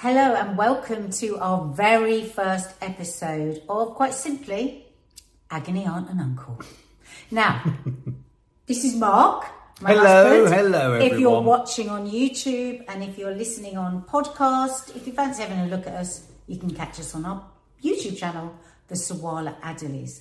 Hello and welcome to our very first episode of quite simply Agony Aunt and Uncle. Now, this is Mark. Hello, husband. hello, If you're watching on YouTube and if you're listening on podcast, if you fancy having a look at us, you can catch us on our YouTube channel, the Sawalha Adderleys.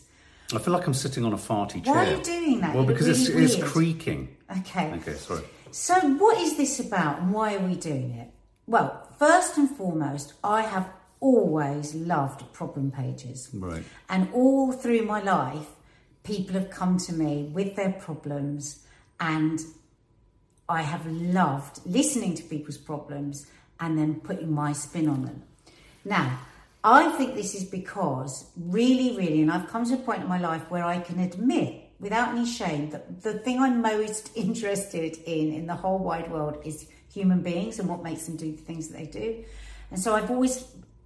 I feel like I'm sitting on a farty chair. Why are you doing that? Well, You because it's, really it's weird. creaking. Okay. Okay, sorry. So, what is this about and why are we doing it? Well, first and foremost, I have always loved problem pages. Right. And all through my life, people have come to me with their problems, and I have loved listening to people's problems and then putting my spin on them. Now, I think this is because, really, really, and I've come to a point in my life where I can admit without any shame that the thing I'm most interested in in the whole wide world is human beings and what makes them do the things that they do. And so I've always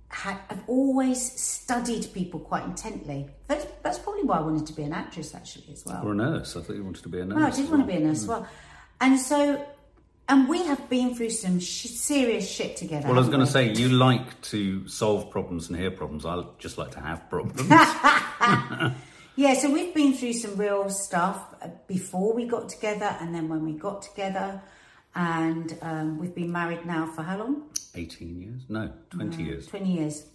had, I've always studied people quite intently. That's, that's probably why I wanted to be an actress actually as well. Or a nurse. I thought you wanted to be a nurse. No, I did want to be a nurse as mm. well. And so, and we have been through some sh- serious shit together. Well, I was going to say, you like to solve problems and hear problems. I just like to have problems. Yeah, so we've been through some real stuff before we got together and then when we got together. And um, we've been married now for how long? 18 years? No, 20 years. 20 years,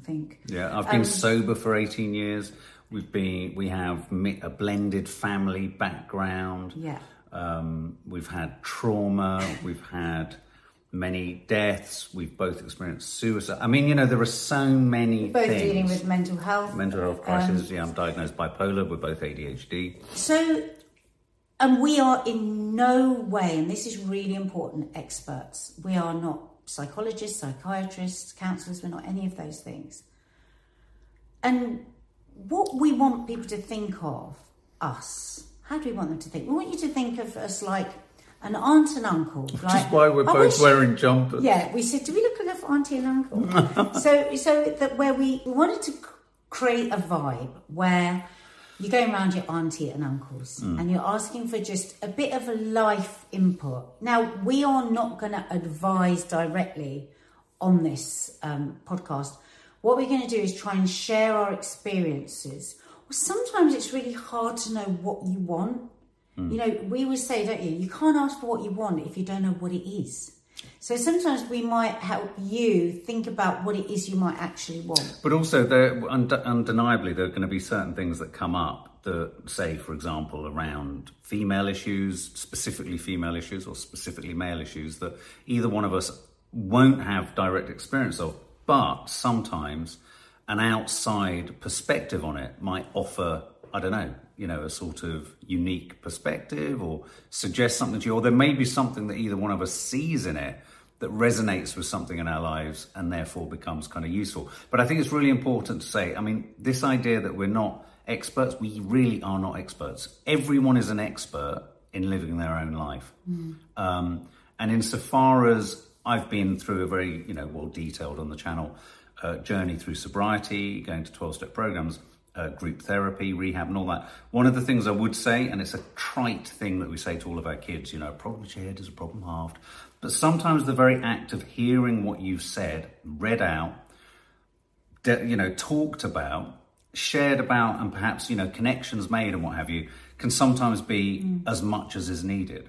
I think. Yeah, I've been Um, sober for 18 years. We've been, we have a blended family background. Yeah. Um, we've had trauma. We've had many deaths. We've both experienced suicide. I mean, you know, there are so many Both things. dealing with mental health. mental health Um, crisis. yeah, I'm diagnosed bipolar. We're both ADHD. So, and we are in no way, and this is really important, experts. We are not psychologists, psychiatrists, counsellors, we're not any of those things. And what we want people to think of us, how do we want them to think? We want you to think of us like an aunt and uncle. Which like, is why we're I both wearing jumpers. yeah, we said, do we look enough auntie and uncle? so, so that where we, we wanted to create a vibe where you're going around your auntie and uncles and you're asking for just a bit of a life input. Now, we are not going to advise directly on this um, podcast. What we're going to do is try and share our experiences. Well, sometimes it's really hard to know what you want. You know, we always say, don't you? You can't ask for what you want if you don't know what it is. So sometimes we might help you think about what it is you might actually want. But also, there und- undeniably there are going to be certain things that come up that, say, for example, around female issues, specifically female issues, or specifically male issues that either one of us won't have direct experience of, but sometimes an outside perspective on it might offer, I don't know, you know, a sort of unique perspective or suggest something to you, or there may be something that either one of us sees in it that resonates with something in our lives and therefore becomes kind of useful. But I think it's really important to say, I mean, this idea that we're not experts, we really are not experts. Everyone is an expert in living their own life. Um, and insofar as I've been through a very, you know, well detailed on the channel uh, journey through sobriety, going to 12 step programs, uh, group therapy, rehab, and all that. One of the things I would say, and it's a trite thing that we say to all of our kids, you know, a problem shared is a problem halved. But sometimes the very act of hearing what you've said, read out, de- you know, talked about, shared about, and perhaps, you know, connections made and what have you, can sometimes be as much as is needed.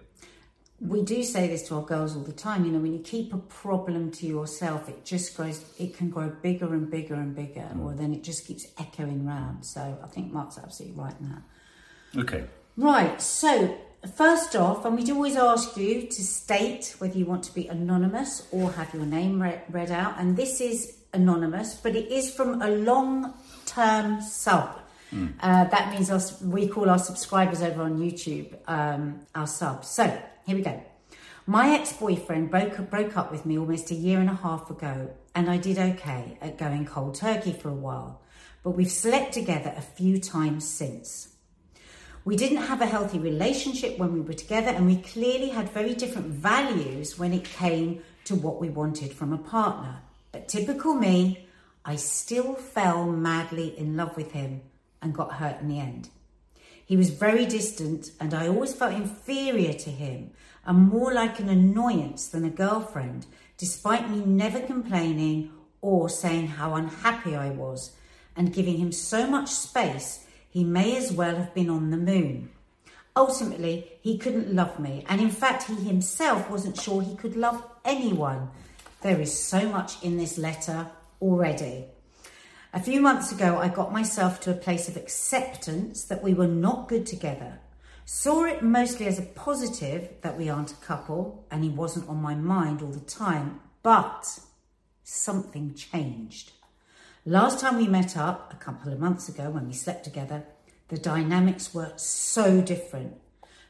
We do say this to our girls all the time. You know, when you keep a problem to yourself, it just grows. It can grow bigger and bigger and bigger, or then it just keeps echoing round. So I think Mark's absolutely right in that. Okay. Right. So first off, and we do always ask you to state whether you want to be anonymous or have your name read, read out. And this is anonymous, but it is from a long-term sub. Uh, that means us, we call our subscribers over on YouTube um, our subs. So here we go. My ex-boyfriend broke, broke up with me almost a year and a half ago, and I did okay at going cold turkey for a while. But we've slept together a few times since. We didn't have a healthy relationship when we were together, and we clearly had very different values when it came to what we wanted from a partner. But typical me, I still fell madly in love with him and got hurt in the end. He was very distant, and I always felt inferior to him and more like an annoyance than a girlfriend, despite me never complaining or saying how unhappy I was and giving him so much space, he may as well have been on the moon. Ultimately, he couldn't love me, and in fact, he himself wasn't sure he could love anyone. There is so much in this letter already. A few months ago, I got myself to a place of acceptance that we were not good together. Saw it mostly as a positive that we aren't a couple and he wasn't on my mind all the time, but something changed. Last time we met up, a couple of months ago when we slept together, the dynamics were so different.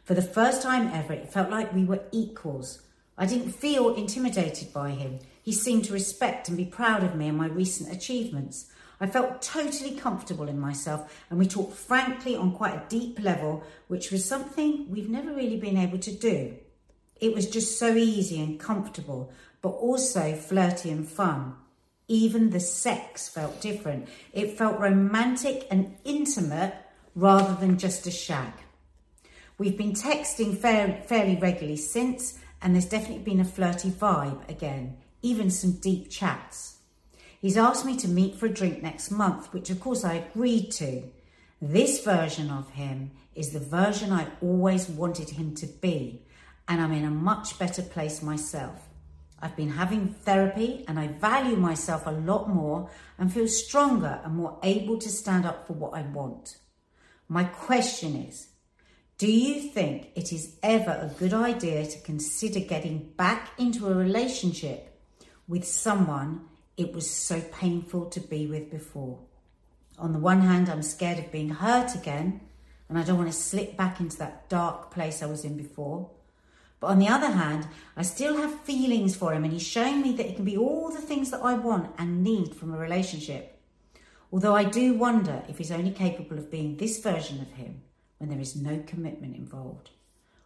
For the first time ever, it felt like we were equals. I didn't feel intimidated by him. He seemed to respect and be proud of me and my recent achievements. I felt totally comfortable in myself, and we talked frankly on quite a deep level, which was something we've never really been able to do. It was just so easy and comfortable, but also flirty and fun. Even the sex felt different. It felt romantic and intimate rather than just a shag. We've been texting fair, fairly regularly since, and there's definitely been a flirty vibe again, even some deep chats. He's asked me to meet for a drink next month, which of course I agreed to. This version of him is the version I always wanted him to be, and I'm in a much better place myself. I've been having therapy and I value myself a lot more and feel stronger and more able to stand up for what I want. My question is Do you think it is ever a good idea to consider getting back into a relationship with someone it was so painful to be with before. On the one hand, I'm scared of being hurt again, and I don't want to slip back into that dark place I was in before. But on the other hand, I still have feelings for him, and he's showing me that he can be all the things that I want and need from a relationship. Although I do wonder if he's only capable of being this version of him when there is no commitment involved.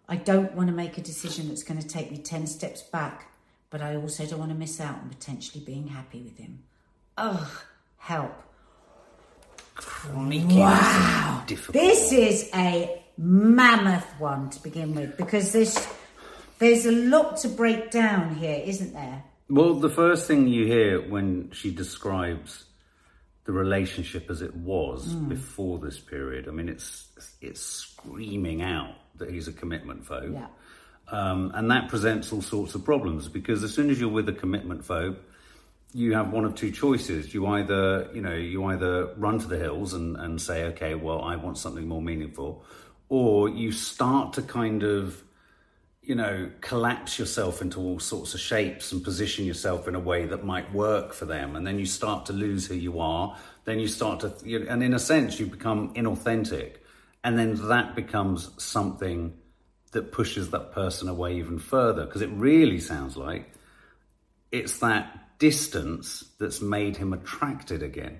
I don't want to make a decision that's going to take me 10 steps back but I also don't want to miss out on potentially being happy with him. Ugh, help. Crikey, wow. Difficult. This is a mammoth one to begin with because there's, there's a lot to break down here, isn't there? Well, the first thing you hear when she describes the relationship as it was mm. before this period, I mean, it's it's screaming out that he's a commitment phobe. Yeah. Um, and that presents all sorts of problems because as soon as you're with a commitment phobe, you have one of two choices. You either, you know, you either run to the hills and, and say, okay, well, I want something more meaningful, or you start to kind of, you know, collapse yourself into all sorts of shapes and position yourself in a way that might work for them. And then you start to lose who you are. Then you start to, and in a sense, you become inauthentic. And then that becomes something that pushes that person away even further because it really sounds like it's that distance that's made him attracted again.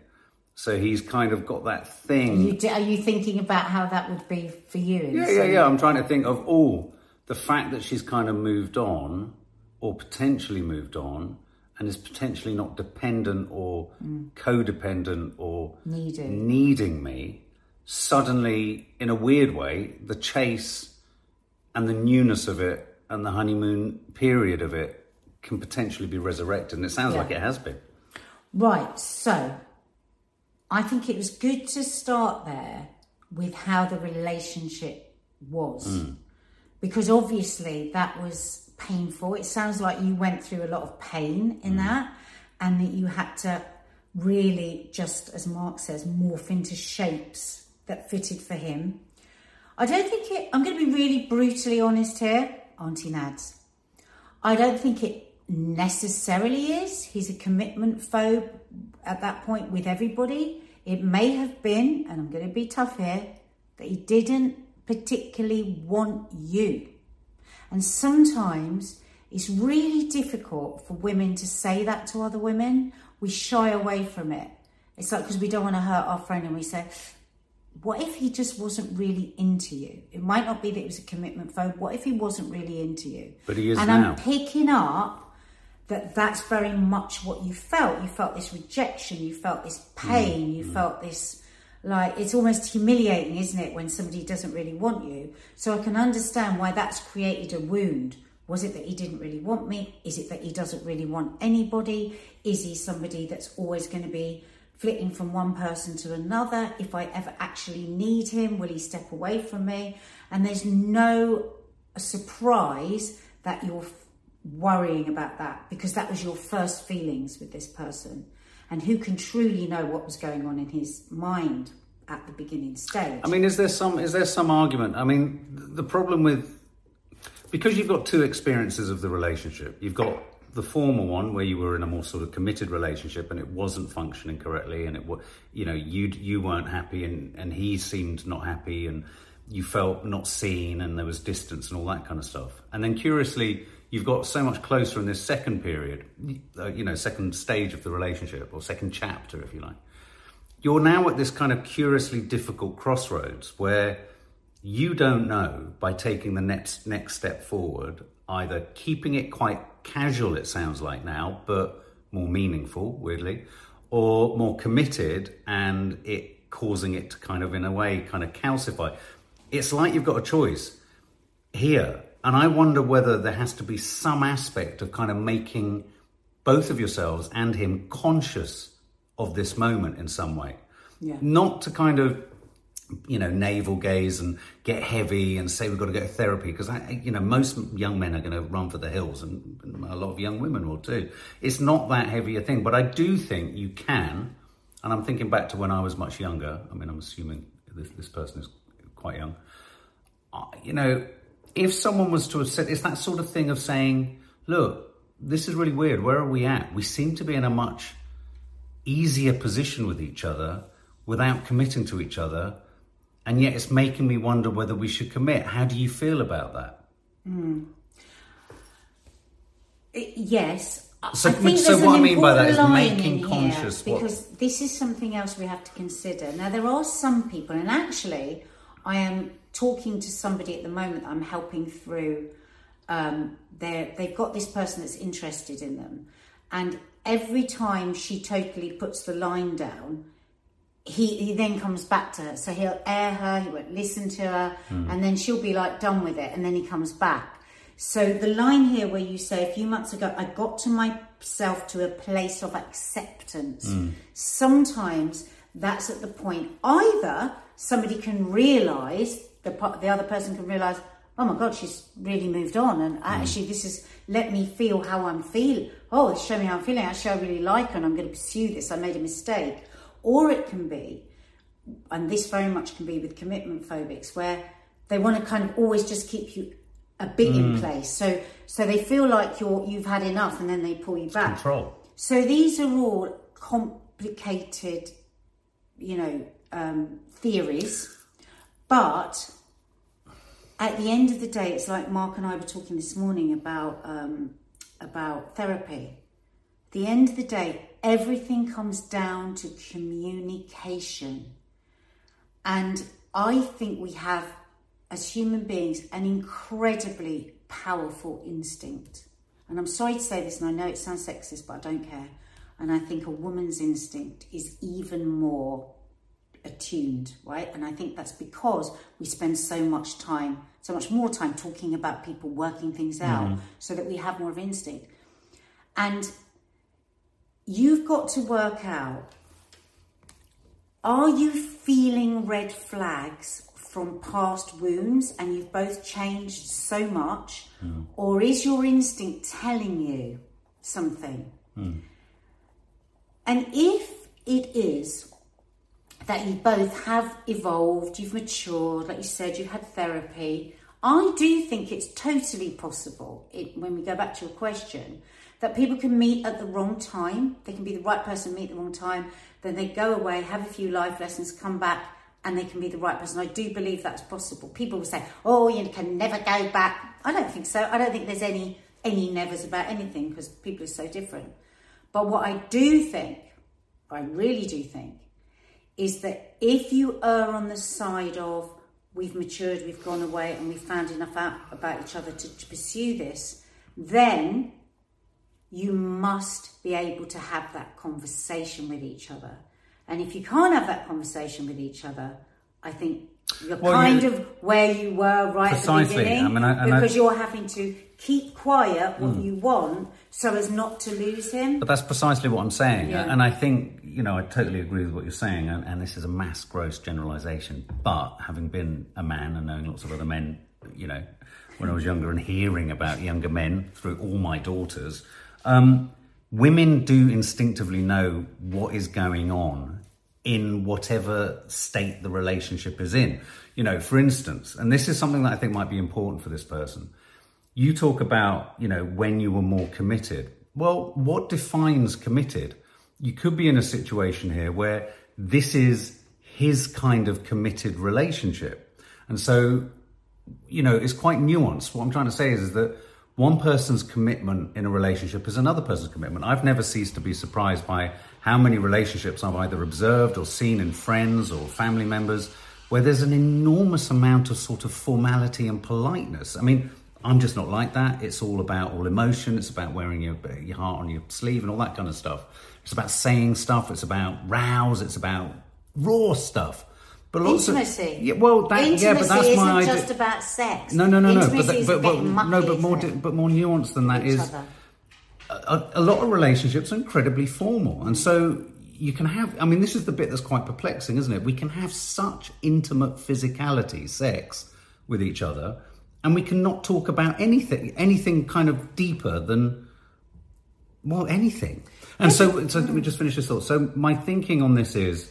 So he's kind of got that thing. Are you, are you thinking about how that would be for you? Yeah, yeah, yeah. I'm trying to think of all oh, the fact that she's kind of moved on or potentially moved on and is potentially not dependent or mm. codependent or needing. needing me. Suddenly, in a weird way, the chase and the newness of it and the honeymoon period of it can potentially be resurrected. And it sounds yeah. like it has been. Right. So I think it was good to start there with how the relationship was. Mm. Because obviously that was painful. It sounds like you went through a lot of pain in mm. that and that you had to really just, as Mark says, morph into shapes that fitted for him. I don't think it, I'm going to be really brutally honest here, Auntie Nads. I don't think it necessarily is. He's a commitment phobe at that point with everybody. It may have been, and I'm going to be tough here, that he didn't particularly want you. And sometimes it's really difficult for women to say that to other women. We shy away from it. It's like because we don't want to hurt our friend and we say, what if he just wasn't really into you? It might not be that he was a commitment phobe. What if he wasn't really into you? But he is and now. I'm picking up that that's very much what you felt. You felt this rejection. You felt this pain. Mm. You mm. felt this like it's almost humiliating, isn't it, when somebody doesn't really want you? So I can understand why that's created a wound. Was it that he didn't really want me? Is it that he doesn't really want anybody? Is he somebody that's always going to be flitting from one person to another? If I ever actually need him, will he step away from me? And there's no surprise that you're worrying about that because that was your first feelings with this person and who can truly know what was going on in his mind at the beginning stage. I mean, is there some is there some argument? I mean, the problem with because you've got two experiences of the relationship. You've got the former one where you were in a more sort of committed relationship and it wasn't functioning correctly, and it was you know you you weren't happy and and he seemed not happy and you felt not seen and there was distance and all that kind of stuff. And then curiously you've got so much closer in this second period, uh, you know, second stage of the relationship or second chapter, if you like. You're now at this kind of curiously difficult crossroads where you don't know by taking the next next step forward, either keeping it quite casual, it sounds like now, but more meaningful, weirdly, or more committed and it causing it to kind of, in a way, kind of calcify. It's like you've got a choice here and I wonder whether there has to be some aspect of kind of making both of yourselves and him conscious of this moment in some way. Yeah. Not to kind of, you know, navel gaze and get heavy and say we've got to go to therapy because, I, you know, most young men are going to run for the hills and a lot of young women will too. It's not that heavy a thing, but I do think you can. And I'm thinking back to when I was much younger. I mean, I'm assuming this, this person is quite young. Uh, you know, if someone was to have said, it's that sort of thing of saying, look, this is really weird. Where are we at? We seem to be in a much easier position with each other without committing to each other. And yet it's making me wonder whether we should commit. How do you feel about that? Mm. Yes. So, so what I mean by that is making conscious. Because what... this is something else we have to consider. Now, there are some people, and actually, I am talking to somebody at the moment that I'm helping through. Um, they've got this person that's interested in them, and every time she totally puts the line down, he, he then comes back to her. So he'll air her, he won't listen to her, mm. and then she'll be like done with it, and then he comes back. So the line here where you say a few months ago, I got to myself to a place of acceptance. Mm. Sometimes that's at the point either somebody can realize the the other person can realize oh my god she's really moved on and mm. actually this is let me feel how i'm feeling oh show me how i'm feeling actually i really like her and i'm going to pursue this i made a mistake or it can be and this very much can be with commitment phobics where they want to kind of always just keep you a bit mm. in place so so they feel like you're you've had enough and then they pull you back control so these are all complicated you know um, theories, but at the end of the day, it's like Mark and I were talking this morning about um, about therapy. At the end of the day, everything comes down to communication, and I think we have, as human beings, an incredibly powerful instinct. And I'm sorry to say this, and I know it sounds sexist, but I don't care. And I think a woman's instinct is even more attuned, right? And I think that's because we spend so much time, so much more time talking about people working things out mm-hmm. so that we have more of instinct. And you've got to work out are you feeling red flags from past wounds and you've both changed so much? Mm. Or is your instinct telling you something? Mm. And if it is, that you both have evolved, you've matured, like you said, you've had therapy. I do think it's totally possible, it, when we go back to your question, that people can meet at the wrong time. They can be the right person, meet the wrong time, then they go away, have a few life lessons, come back, and they can be the right person. I do believe that's possible. People will say, "Oh, you can never go back." I don't think so. I don't think there's any any nevers about anything because people are so different. But what I do think, I really do think, is that if you err on the side of we've matured, we've gone away, and we've found enough out about each other to, to pursue this, then you must be able to have that conversation with each other. And if you can't have that conversation with each other, I think you're Well, kind you- of where you were right Precisely. at the beginning I mean, I- and I- because you're having to keep quiet what hmm. you want so as not to lose him. But that's precisely what I'm saying. Yeah. And I think, you know, I totally agree with what you're saying. And, and this is a mass gross generalization. But having been a man and knowing lots of other men, you know, when I was younger and hearing about younger men through all my daughters, um, women do instinctively know what is going on in whatever state the relationship is in. You know, for instance, and this is something that I think might be important for this person. You talk about, you know, when you were more committed. Well, what defines committed? You could be in a situation here where this is his kind of committed relationship. And so, you know, it's quite nuanced. What I'm trying to say is, is that one person's commitment in a relationship is another person's commitment. I've never ceased to be surprised by how many relationships I've either observed or seen in friends or family members where there's an enormous amount of sort of formality and politeness. I mean, I'm just not like that. It's all about all emotion. It's about wearing your, your heart on your sleeve and all that kind of stuff. It's about saying stuff. It's about rows. It's about raw stuff. But lots Intimacy. Yeah, well, that, Intimacy yeah, but that's isn't my idea. just about sex. No, no, no, no. But, that, but, but mucky, no, but more, di- but more nuanced than that is a, a lot of relationships are incredibly formal, and so you can have. I mean, this is the bit that's quite perplexing, isn't it? We can have such intimate physicality, sex, with each other, and we cannot talk about anything, anything kind of deeper than well, anything. And so, so let me just finish this thought. So my thinking on this is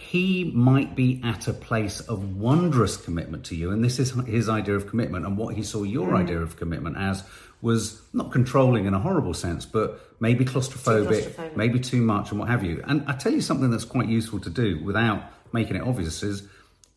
he might be at a place of wondrous commitment to you and this is his idea of commitment and what he saw your mm. idea of commitment as was not controlling in a horrible sense but maybe claustrophobic, claustrophobic. maybe too much and what have you and i tell you something that's quite useful to do without making it obvious is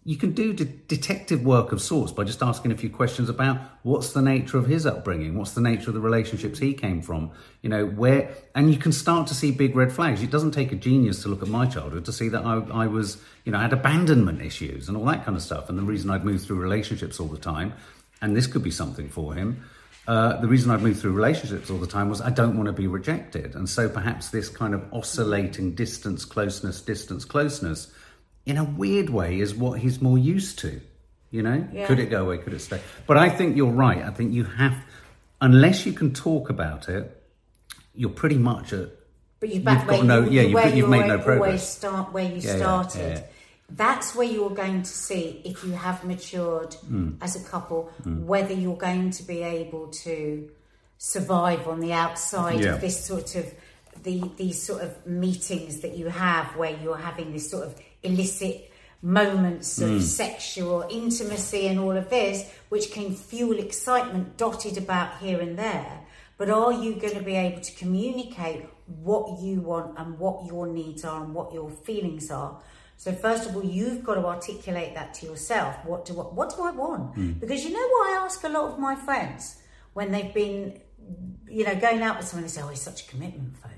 you can do de- detective work of sorts by just asking a few questions about what's the nature of his upbringing, what's the nature of the relationships he came from, you know, where, and you can start to see big red flags. It doesn't take a genius to look at my childhood to see that I, I was, you know, I had abandonment issues and all that kind of stuff. And the reason I'd moved through relationships all the time, and this could be something for him, uh, the reason I'd moved through relationships all the time was I don't want to be rejected. And so perhaps this kind of oscillating distance, closeness, distance, closeness, in a weird way, is what he's more used to. You know, Yeah. could it go away? Could it stay? But I think you're right. I think you have, unless you can talk about it, you're pretty much at. But You've where got no- you, yeah, you've- where you've you made no always progress. start where you Yeah, started. yeah. That's where you're going to see if you have matured Hmm. as a couple, whether you're going to be able to survive on the outside of this sort of the these sort of meetings that you have where you're having this sort of illicit moments of hmm. sexual intimacy and all of this, which can fuel excitement dotted about here and there. But are you going to be able to communicate what you want and what your needs are and what your feelings are? So first of all, you've got to articulate that to yourself. What do what, what do I want? Hmm. Because you know what I ask a lot of my friends when they've been, you know, going out with someone. They say, "Oh, he's such a commitment phobe,"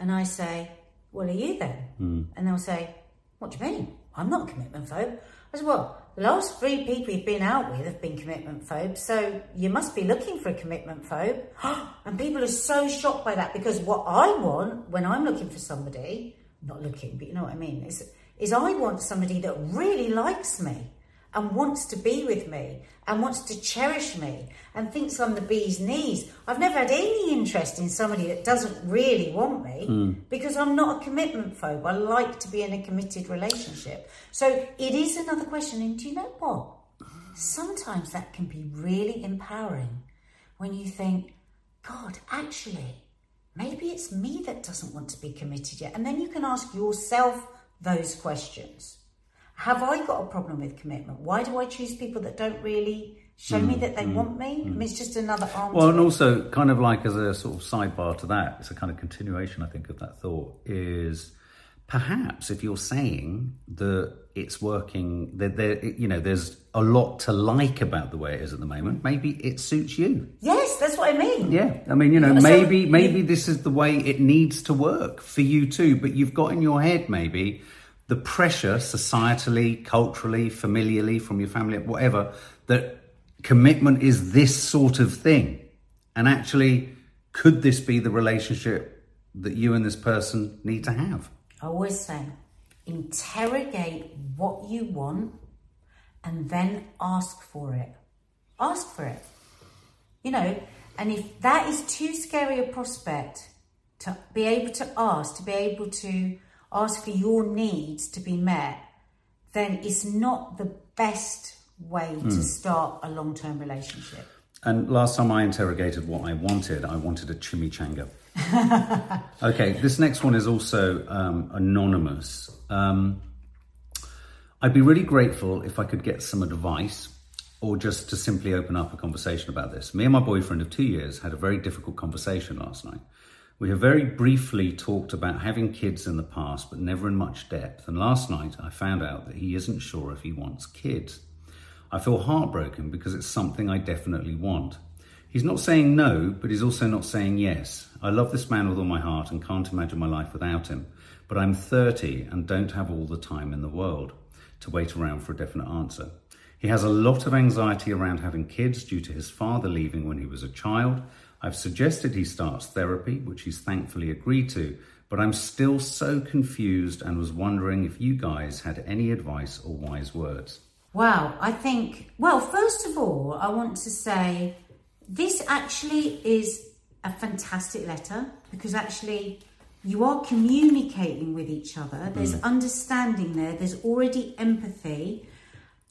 and I say, "Well, are you then?" Hmm. And they'll say, "What do you mean? I'm not a commitment phobe." I said, "Well, the last three people you've been out with have been commitment phobes, so you must be looking for a commitment phobe." and people are so shocked by that because what I want when I'm looking for somebody, not looking, but you know what I mean, is is I want somebody that really likes me and wants to be with me and wants to cherish me and thinks I'm the bee's knees. I've never had any interest in somebody that doesn't really want me hmm. because I'm not a commitment phobe. I like to be in a committed relationship. So it is another question. And do you know what? Sometimes that can be really empowering when you think, God, actually, maybe it's me that doesn't want to be committed yet. And then you can ask yourself those questions. Have I got a problem with commitment? Why do I choose people that don't really show me mm, that they mm, want me? Mm. I mean, it's just another arm. Well, and it. also, kind of like as a sort of sidebar to that, it's a kind of continuation, I think, of that thought is perhaps if you're saying that it's working, that there, you know, there's a lot to like about the way it is at the moment, maybe it suits you. yes, that's what I mean. Yeah, I mean, you know, So maybe maybe this is the way it needs to work for you too. But you've got in your head maybe the pressure, societally, culturally, familiarly, from your family, whatever, that commitment is this sort of thing. And actually, could this be the relationship that you and this person need to have? I always say, interrogate what you want and then ask for it. Ask for it. You know, and if that is too scary a prospect to be able to ask, to be able to ask for your needs to be met, then it's not the best way Hmm. to start a long term relationship. And last time I interrogated what I wanted, I wanted a chimichanga. okay, this next one is also um, anonymous. Um, I'd be really grateful if I could get some advice or just to simply open up a conversation about this. Me and my boyfriend of two years had a very difficult conversation last night. We have very briefly talked about having kids in the past, but never in much depth. And last night I found out that he isn't sure if he wants kids. I feel heartbroken because it's something I definitely want. He's not saying no, but he's also not saying yes. I love this man with all my heart and can't imagine my life without him. But I'm 30 and don't have all the time in the world to wait around for a definite answer. He has a lot of anxiety around having kids due to his father leaving when he was a child. I've suggested he starts therapy, which he's thankfully agreed to, but I'm still so confused and was wondering if you guys had any advice or wise words. Wow, I think, well, first of all, I want to say this actually is a fantastic letter because actually you are communicating with each other. There's mm. understanding there, there's already empathy,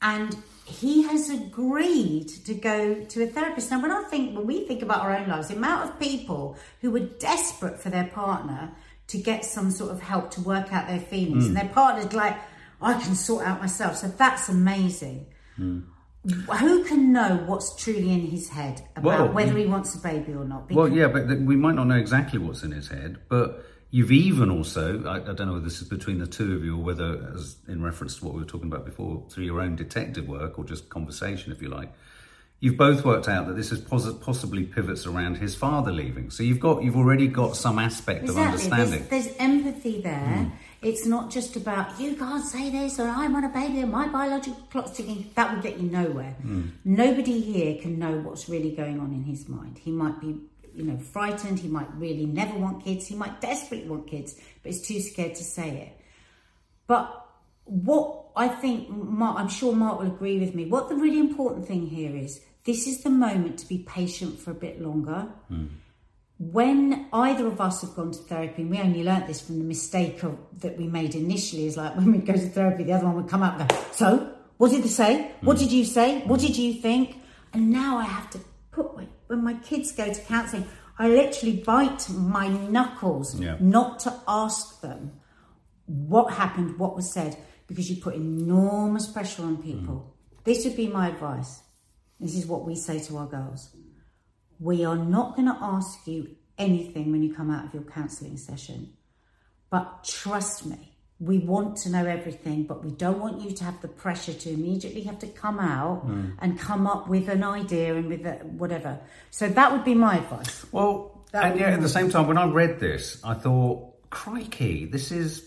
and he has agreed to go to a therapist. Now, when I think, when we think about our own lives, the amount of people who were desperate for their partner to get some sort of help to work out their feelings, hmm. and their partner's like, I can sort out myself. So that's amazing. Hmm. Who can know what's truly in his head about Well, whether he wants a baby or not? Well, yeah, but we might not know exactly what's in his head, but you've even also, I, I don't know whether this is between the two of you or whether, as in reference to what we were talking about before, through your own detective work or just conversation, if you like, you've both worked out that this is poss- possibly pivots around his father leaving. So you've got, you've already got some aspect of understanding. There's, there's empathy there. Hmm. It's not just about you can't say this or I want a baby and my biological clock's ticking. That would get you nowhere. Hmm. Nobody here can know what's really going on in his mind. He might be, you know, frightened. He might really never want kids. He might desperately want kids, but he's too scared to say it. But what I think, Mark, I'm sure Mark will agree with me. What the really important thing here is this is the moment to be patient for a bit longer. Hmm. When either of us have gone to therapy, and we only learnt this from the mistake of, that we made initially, is like when we go to therapy, the other one would come up and go, So, what did they say? What hmm. did you say? What did you think? And now I have to put, my, when my kids go to counselling, I literally bite my knuckles Yeah. not to ask them what happened, what was said, because you put enormous pressure on people. Mm. This would be my advice. This is what we say to our girls. We are not going to ask you anything when you come out of your counselling session, but trust me, we want to know everything, but we don't want you to have the pressure to immediately have to come out and come up with an idea and with a, whatever. So that would be my advice. Well, That and be at the same time, when I read this, I thought, crikey, this is,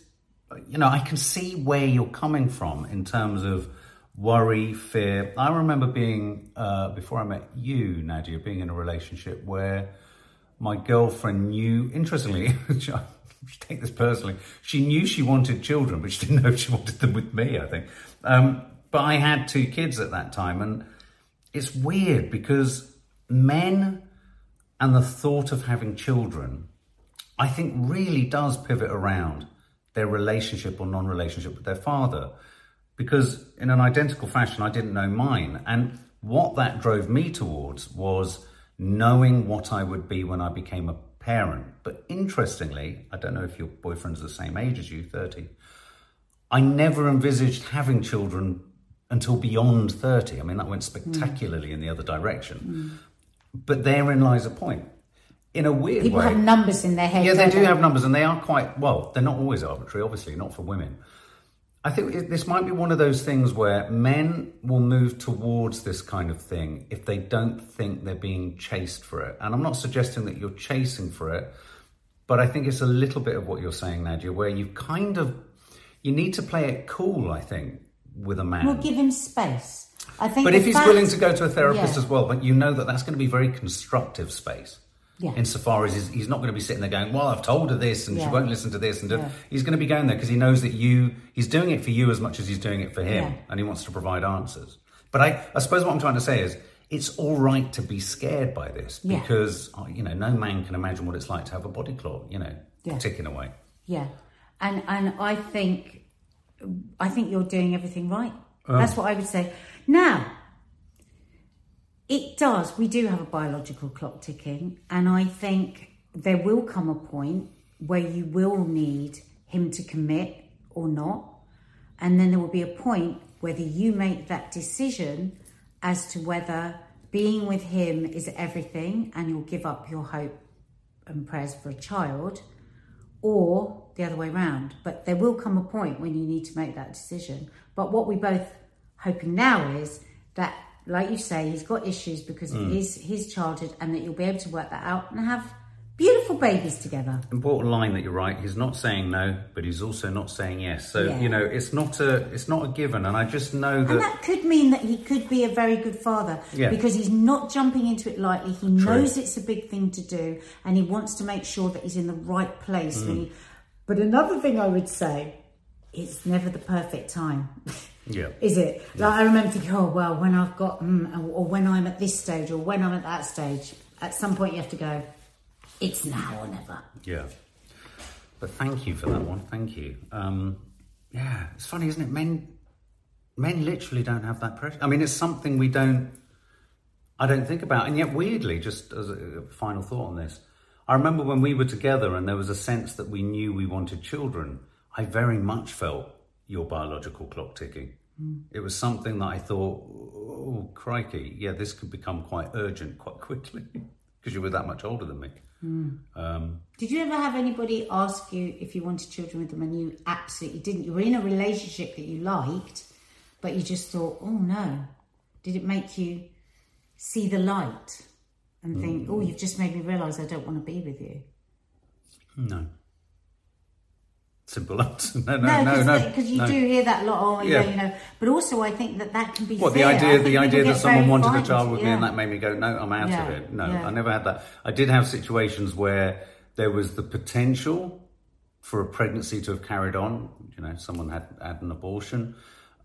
you know, I can see where you're coming from in terms of worry, fear. I remember being, uh, before I met you, Nadia, being in a relationship where my girlfriend knew, interestingly, take this personally, she knew she wanted children, but she didn't know she wanted them with me, I think. Um, but I had two kids at that time, and it's weird because men and the thought of having children, I think, really does pivot around their relationship or non relationship with their father. Because in an identical fashion, I didn't know mine. And what that drove me towards was knowing what I would be when I became a parent. But interestingly, I don't know if your boyfriend's the same age as you, 30. I never envisaged having children until beyond 30. I mean, that went spectacularly in the other direction. Mm. But therein lies a point. In a weird People way. have numbers in their head. Yeah, they do have numbers, and they are quite well. They're not always arbitrary, obviously, not for women. I think this might be one of those things where men will move towards this kind of thing if they don't think they're being chased for it. And I'm not suggesting that you're chasing for it, but I think it's a little bit of what you're saying, Nadia, where you kind of you need to play it cool. I think with a man. Well, give him space. I think. But if he's fact- willing to go to a therapist Yeah. as well, but you know that that's going to be very constructive space. Yeah. Insofar as he's, he's not going to be sitting there going, "Well, I've told her this, and she won't listen to this," and Yeah. he's going to be going there because he knows that you he's doing it for you as much as he's doing it for him, Yeah. and he wants to provide answers. But I, I suppose what I'm trying to say is, it's all right to be scared by this Yeah. because oh, you know no man can imagine what it's like to have a body clock, you know, Yeah. ticking away. Yeah, and and I think I think you're doing everything right. Um. That's what I would say. Now, it does. We do have a biological clock ticking, and I think there will come a point where you will need him to commit or not, and then there will be a point whether you make that decision as to whether being with him is everything, and you'll give up your hope and prayers for a child or the other way around. But there will come a point when you need to make that decision. But what we both hoping now is that, like you say, he's got issues because Mm. of his his childhood, and that you'll be able to work that out and have beautiful babies together. Important line that you're right. He's not saying no, but he's also not saying yes. So Yeah. you know, it's not a it's not a given, and I just know that. And that could mean that he could be a very good father Yeah. because he's not jumping into it lightly. He knows it's a big thing to do and he wants to make sure that he's in the right place. Mm. he- But another thing I would say, it's never the perfect time. yeah. Is it? Like I remember thinking, oh well, when I've got, mm, or when I'm at this stage, or when I'm at that stage. At some point, you have to go. It's now or never. Yeah. But thank you for that one. Thank you. Um, yeah, it's funny, isn't it? Men, men literally don't have that pressure. I mean, it's something we don't. I don't think about, and yet weirdly, just as a final thought on this, I remember when we were together and there was a sense that we knew we wanted children. I very much felt your biological clock ticking. It was something that I thought, oh crikey, yeah, this could become quite urgent quite quickly because you were that much older than me. Um, Did you ever have anybody ask you if you wanted children with them and you absolutely didn't? You were in a relationship that you liked, but you just thought, oh no. Did it make you see the light and think, oh, you've just made me realise I don't want to be with you? No. Simple answer. No, no, No, no, because no. you no. do hear that a lot. Oh, yeah. Yeah. you know. But also, I think that that can be What the fair. Idea? The idea that someone wanted a child with me and that made me go, no, I'm out Yeah, of it. No, yeah. I never had that. I did have situations where there was the potential for a pregnancy to have carried on. You know, someone had had an abortion,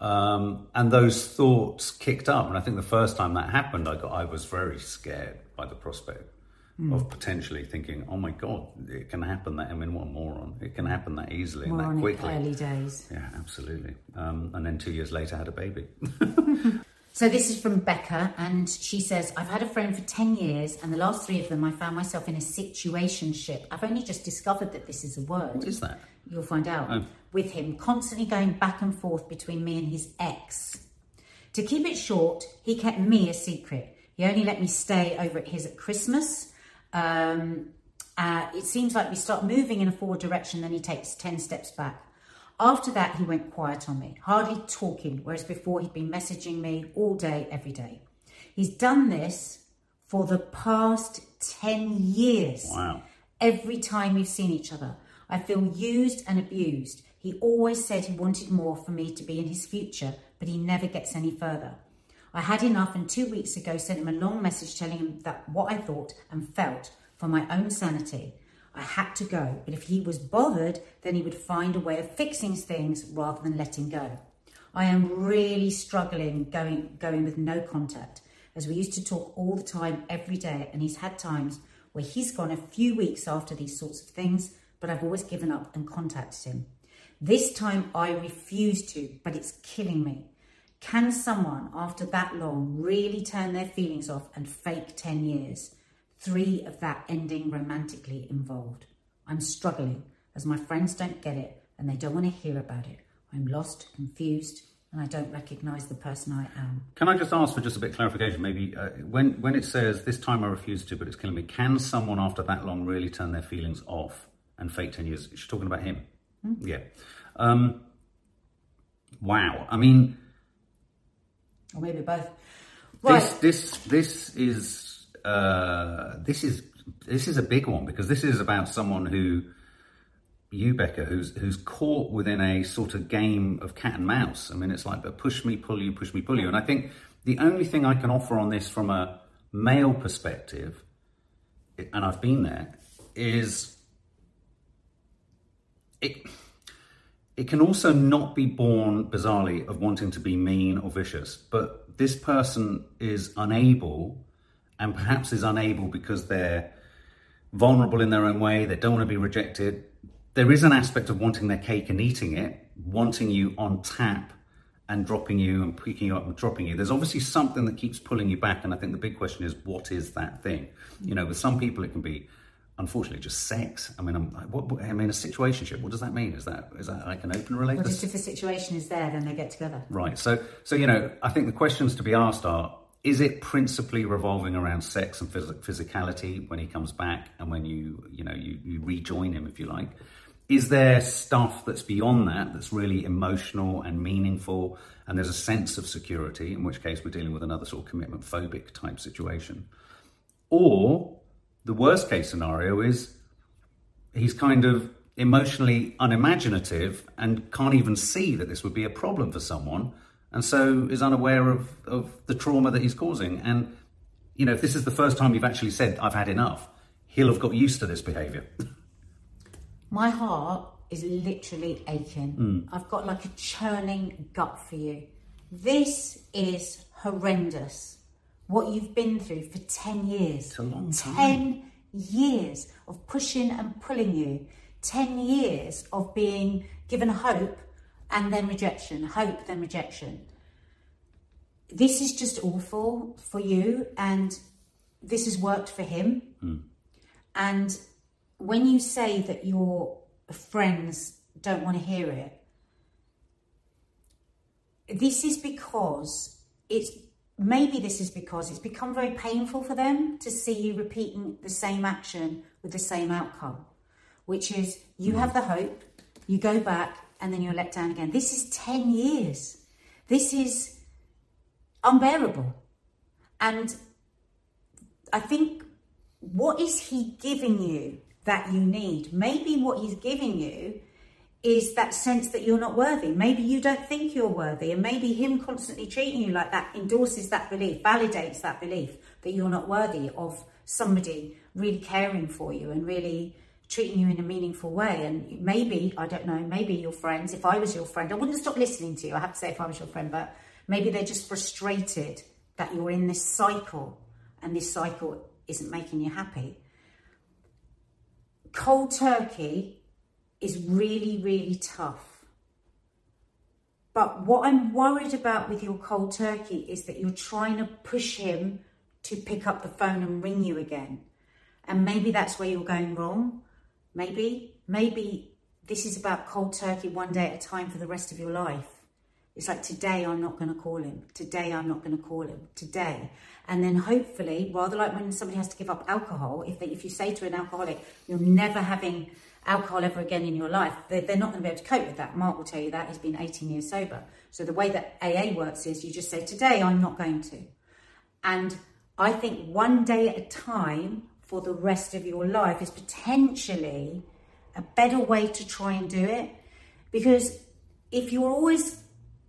um, and those thoughts kicked up. And I think the first time that happened, I got I was very scared by the prospect. Hmm. Of potentially thinking, oh my god, it can happen that I mean, what a moron! It can happen that easily and that quickly. early days. Yeah, absolutely. Um, and then two years later, had a baby. So this is from Becca, and she says, I've had a friend for 10 years, and the last three of them I found myself in a situationship. I've only just discovered that this is a word. what is that? You'll find out. With him constantly going back and forth between me and his ex. To keep it short, he kept me a secret. He only let me stay over at his at Christmas. Um, uh, it seems like we start moving in a forward direction, then he takes 10 steps back. After that, he went quiet on me, hardly talking, whereas before he'd been messaging me all day, every day. He's done this for the past 10 years. Wow. Every time we've seen each other, I feel used and abused. He always said he wanted more for me to be in his future, but he never gets any further. I had enough and two weeks ago sent him a long message telling him that what I thought and felt for my own sanity. I had to go, but if he was bothered, then he would find a way of fixing things rather than letting go. I am really struggling going going with no contact, as we used to talk all the time every day, and he's had times where he's gone a few weeks after these sorts of things, but I've always given up and contacted him. This time I refuse to, but it's killing me. Can someone, after that long, really turn their feelings off and fake 10 years? Three of that ending romantically involved. I'm struggling as my friends don't get it and they don't want to hear about it. I'm lost, confused, and I don't recognise the person I am. Can I just ask for just a bit of clarification? Maybe uh, when when it says this time I refuse to, but it's killing me. Can someone after that long really turn their feelings off and fake ten years? She's talking about him. Yeah. Um, wow. I mean, Or maybe both. Right. this this this is uh, this is this is a big one because this is about someone who you Becca who's who's caught within a sort of game of cat and mouse. I mean, it's like a push me, pull you, push me, pull you. And I think the only thing I can offer on this from a male perspective and I've been there, is it it can also not be born bizarrely of wanting to be mean or vicious, but this person is unable and perhaps is unable because they're vulnerable in their own way, they don't want to be rejected. There is an aspect of wanting their cake and eating it, wanting you on tap and dropping you and picking you up and dropping you. There's obviously something that keeps pulling you back. And I think the big question is, what is that thing? You know, with some people, it can be, unfortunately, just sex. I mean, I'm, what, what, I mean, a situationship. What does that mean? Is that is that like an open relationship? Well, just if the situation is there, then they get together. Right. So, so you know, I think the questions to be asked are: Is it principally revolving around sex and phys- physicality when he comes back, and when you, you know, you, you rejoin him, if you like? is there stuff that's beyond that that's really emotional and meaningful and there's a sense of security in which case we're dealing with another sort of commitment phobic type situation or the worst case scenario is he's kind of emotionally unimaginative and can't even see that this would be a problem for someone and so is unaware of, of the trauma that he's causing and you know if this is the first time you've actually said i've had enough he'll have got used to this behavior My heart is literally aching. Mm. I've got like a churning gut for you. This is horrendous. What you've been through for 10 years. It's a long time. 10 years of pushing and pulling you. 10 years of being given hope and then rejection, hope, then rejection. This is just awful for you, and this has worked for him. Hmm. And when you say that your friends don't want to hear it, this is because it's maybe this is because it's become very painful for them to see you repeating the same action with the same outcome, which is you have the hope, you go back, and then you're let down again. This is 10 years. This is unbearable. And I think what is he giving you that you need? Maybe what he's giving you is that sense that you're not worthy. Maybe you don't think you're worthy, and maybe him constantly treating you like that endorses that belief, validates that belief that you're not worthy of somebody really caring for you and really treating you in a meaningful way. And maybe, I don't know, maybe your friends, if I was your friend, I wouldn't stop listening to you. I have to say, if I was your friend, but maybe they're just frustrated that you're in this cycle and this cycle isn't making you happy. Cold turkey is really, really tough. But what I'm worried about with your cold turkey is that you're trying to push him to pick up the phone and ring you again. And maybe that's where you're going wrong. Maybe, maybe this is about cold turkey one day at a time for the rest of your life. It's like today I'm not going to call him. Today I'm not going to call him. Today, and then hopefully, rather like when somebody has to give up alcohol, if they, if you say to an alcoholic, "You're never having alcohol ever again in your life," they're, they're not going to be able to cope with that. Mark will tell you that he's been 18 years sober. So the way that AA works is you just say, "Today I'm not going to," and I think one day at a time for the rest of your life is potentially a better way to try and do it because if you're always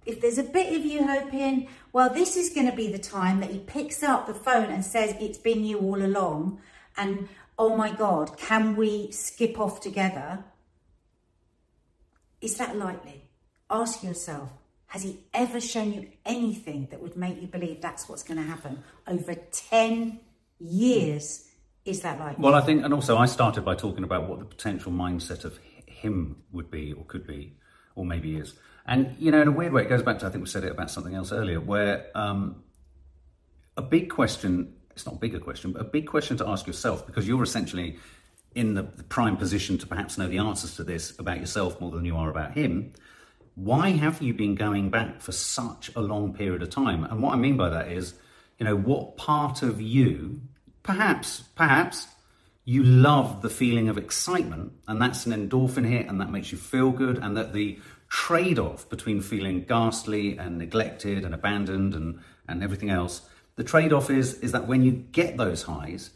if there's a bit of you hoping, well, this is going to be the time that he picks up the phone and says, It's been you all along, and oh my God, can we skip off together? Is that likely? Ask yourself, has he ever shown you anything that would make you believe that's what's going to happen? Over 10 years, is that likely? Well, I think, and also I started by talking about what the potential mindset of him would be or could be, or maybe is. And, you know, in a weird way, it goes back to, I think we said it about something else earlier, where um, a big question, it's not a bigger question, but a big question to ask yourself, because you're essentially in the, the prime position to perhaps know the answers to this about yourself more than you are about him. Why have you been going back for such a long period of time? And what I mean by that is, you know, what part of you, perhaps, perhaps, you love the feeling of excitement, and that's an endorphin hit, and that makes you feel good, and that the trade off between feeling ghastly and neglected and abandoned and, and everything else, the trade off is, is that when you get those highs,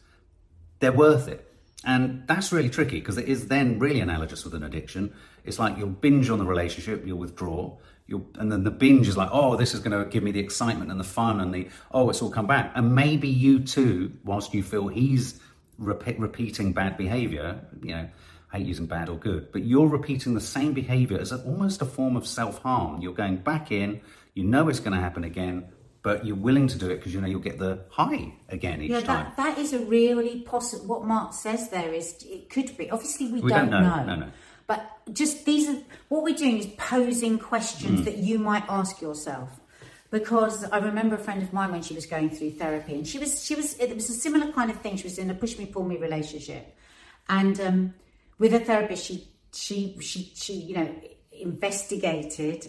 they're worth it. And that's really tricky because it is then really analogous with an addiction. It's like you'll binge on the relationship, you'll withdraw, you'll, and then the binge is like, oh, this is going to give me the excitement and the fun and the, oh, it's all come back. And maybe you too, whilst you feel he's repeat, repeating bad behavior, you know, hate using bad or good, but you're repeating the same behavior as a, almost a form of self harm. You're going back in, you know it's going to happen again, but you're willing to do it because you know you'll get the high again each Yeah, time. that, that is a really possible. What Mark says there is it could be. Obviously, we, We don't, don't know. No, no. But just these are what we're doing is posing questions Mm. that you might ask yourself. Because I remember a friend of mine when she was going through therapy, and she was she was it was a similar kind of thing. She was in a push me pull me relationship, and um, with a therapist, she she she she you know investigated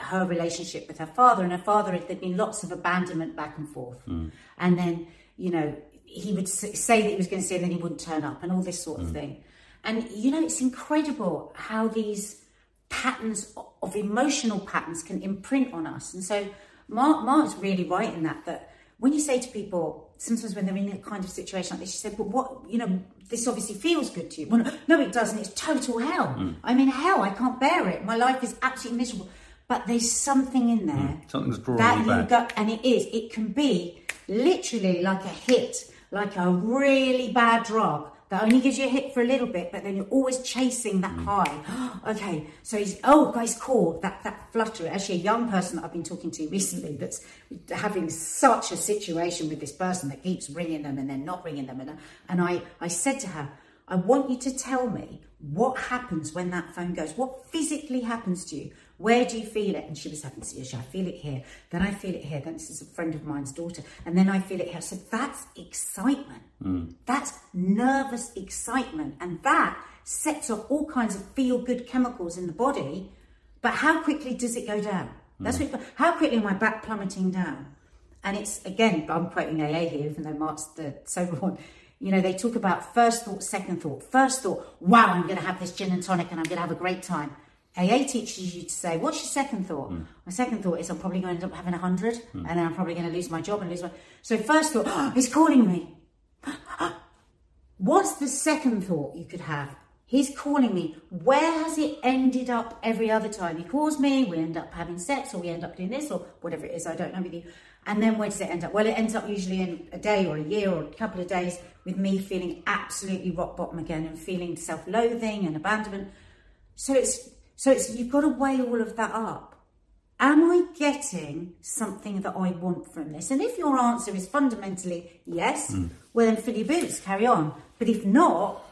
her relationship with her father and her father there'd been lots of abandonment back and forth. Hmm. And then you know he would say that he was going to see and then he wouldn't turn up and all this sort of hmm. thing. And you know it's incredible how these patterns of emotional patterns can imprint on us. And so mark mark's really right in that that when you say to people sometimes when they're in a kind of situation like this she said but what you know this obviously feels good to you. Well no, it doesn't. It's total hell. Mm. I'm in hell. I can't bear it. My life is absolutely miserable. But there's something in there mm. Something's drawing that you you back. go and it is. It can be literally like a hit like a really bad drug that only gives you a hit for a little bit but then you're always chasing that Mm. high okay so he's oh guys cool that that flutter actually a young person that i've been talking to recently that's having such a situation with this person that keeps ringing them and then not ringing them and, and i i said to her I want you to tell me what happens when that phone goes. What physically happens to you? Where do you feel it? And she was having seizure. I feel it here. Then I feel it here. Then this is a friend of mine's daughter. And then I feel it here. So that's excitement. Hmm. That's nervous excitement. And that sets off all kinds of feel good chemicals in the body. But how quickly does it go down? That's hmm. what, how quickly am I back plummeting down? And it's again, I'm quoting AA here, even though Mark's the sober one. You know, they talk about first thought, second thought. First thought, wow, I'm going to have this gin and tonic and I'm going to have a great time. AA teaches you to say, what's your second thought? Hmm. My second thought is I'm probably going to end up having a hundred hmm. and then I'm probably going to lose my job and lose my. So first thought, oh, he's calling me. What's the second thought you could have? He's calling me. Where has it ended up every other time? He calls me, we end up having sex, or we end up doing this, or whatever it is, I don't know with you. And then where does it end up? Well, it ends up usually in a day or a year or a couple of days with me feeling absolutely rock bottom again and feeling self loathing and abandonment. So it's so it's you've got to weigh all of that up. Am I getting something that I want from this? And if your answer is fundamentally yes, well then fill your boots, carry on. But if not,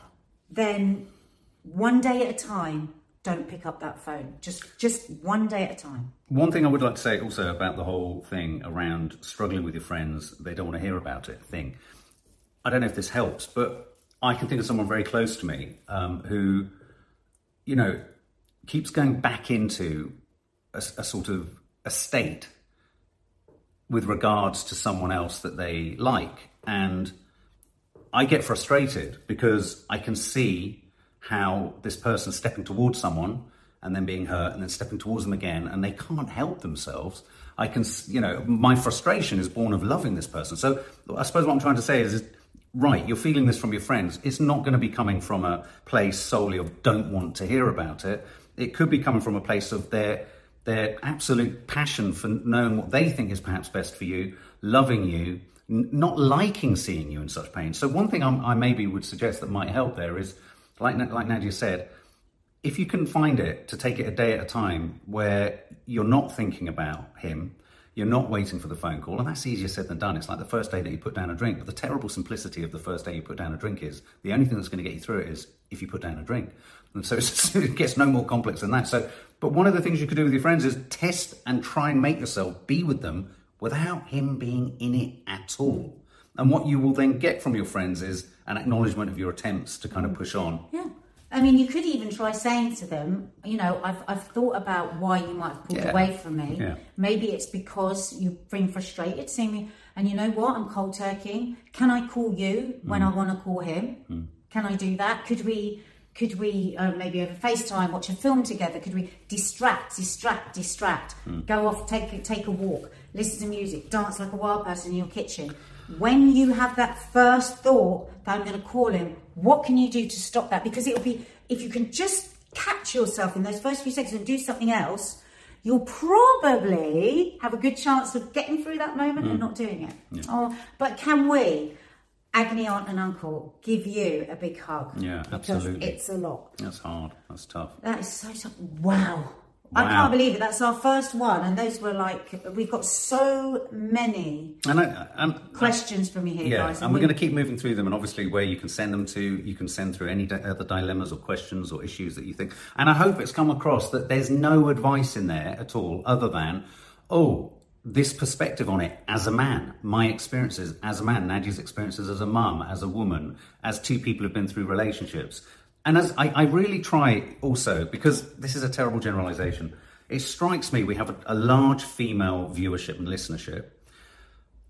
then one day at a time, don't pick up that phone. Just just one day at a time. One thing I would like to say also about the whole thing around struggling with your friends, they don't want to hear about it thing. I don't know if this helps, but I can think of someone very close to me um, who, you know, keeps going back into a, a sort of a state with regards to someone else that they like. And I get frustrated because I can see how this person's stepping towards someone and then being hurt and then stepping towards them again and they can't help themselves. I can, you know, my frustration is born of loving this person. So I suppose what I'm trying to say is, is right, you're feeling this from your friends. It's not going to be coming from a place solely of don't want to hear about it. It could be coming from a place of their their absolute passion for knowing what they think is perhaps best for you, loving you, n- not liking seeing you in such pain. So one thing I'm, I maybe would suggest that might help there is, like like Nadia said, if you can find it to take it a day at a time where you're not thinking about him, you're not waiting for the phone call, and that's easier said than done. It's like the first day that you put down a drink, but the terrible simplicity of the first day you put down a drink is the only thing that's going to get you through it is if you put down a drink. And so it's, it gets no more complex than that. So, but one of the things you could do with your friends is test and try and make yourself be with them without him being in it at all. And what you will then get from your friends is an acknowledgement of your attempts to kind of push on. Yeah. I mean, you could even try saying to them, you know, I've, I've thought about why you might have pulled Yeah. away from me. Yeah. Maybe it's because you've been frustrated seeing me. And you know what? I'm cold turkey. Can I call you when Mm. I want to call him? Can I do that? Could we, could we uh, maybe over FaceTime watch a film together? Could we distract, distract, distract? Mm. Go off, take a, take a walk, listen to music, dance like a wild person in your kitchen. When you have that first thought that I'm going to call him, what can you do to stop that? Because it'll be if you can just catch yourself in those first few seconds and do something else, you'll probably have a good chance of getting through that moment and not doing it. Oh, but can we? Agony aunt and uncle give you a big hug. Yeah, absolutely. It's a lot. That's hard. That's tough. That is so tough. Wow. I can't believe it. That's our first one, and those were like we've got so many And, I, and questions from you here, Yeah, guys. and we're we- going to keep moving through them, and obviously, where you can send them to, you can send through any di- other dilemmas or questions or issues that you think. And I hope it's come across that there's no advice in there at all, other than, oh, this perspective on it as a man, my experiences as a man, Nadia's experiences as a mum, as a woman, as two people who've been through relationships. And as I, I really try also, because this is a terrible generalization, it strikes me we have a, a large female viewership and listenership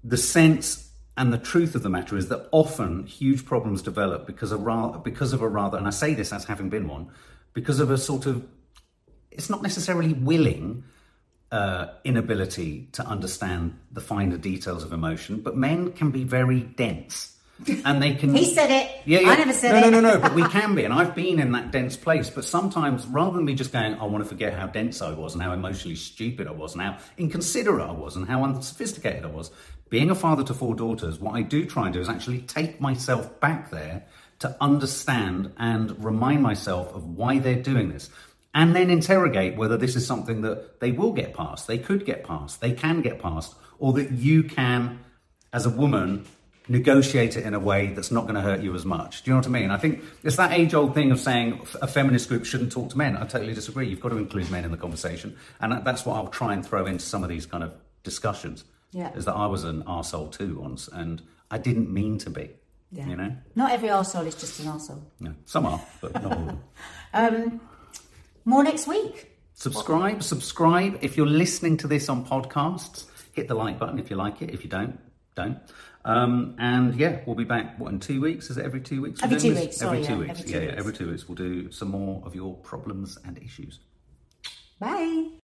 the sense and the truth of the matter is that often huge problems develop because of rather, because of a rather, and I say this as having been one, because of a sort of, it's not necessarily willing uh, inability to understand the finer details of emotion, but men can be very dense. And they can. He said it. Yeah, yeah. I never said no, it. No, no, no. But we can be, and I've been in that dense place. But sometimes, rather than me just going, I want to forget how dense I was, and how emotionally stupid I was, and how inconsiderate I was, and how unsophisticated I was, being a father to four daughters, what I do try and do is actually take myself back there to understand and remind myself of why they're doing this. And then interrogate whether this is something that they will get past, they could get past, they can get past, or that you can, as a woman, negotiate it in a way that's not going to hurt you as much. Do you know what I mean? I think it's that age old thing of saying a feminist group shouldn't talk to men. I totally disagree. You've got to include men in the conversation. And that's what I'll try and throw into some of these kind of discussions. Yeah. Is that I was an arsehole too once and I didn't mean to be. Yeah. You know? Not every arsehole is just an arsehole. Yeah. Some are, but not all of them. Um, More next week. Subscribe, subscribe. If you're listening to this on podcasts, hit the like button if you like it. If you don't, don't. Um, and yeah, we'll be back. What in two weeks? Is it every two weeks? Every two weeks, sorry, every two yeah, weeks. every two yeah, yeah, every two weeks. We'll do some more of your problems and issues. Bye.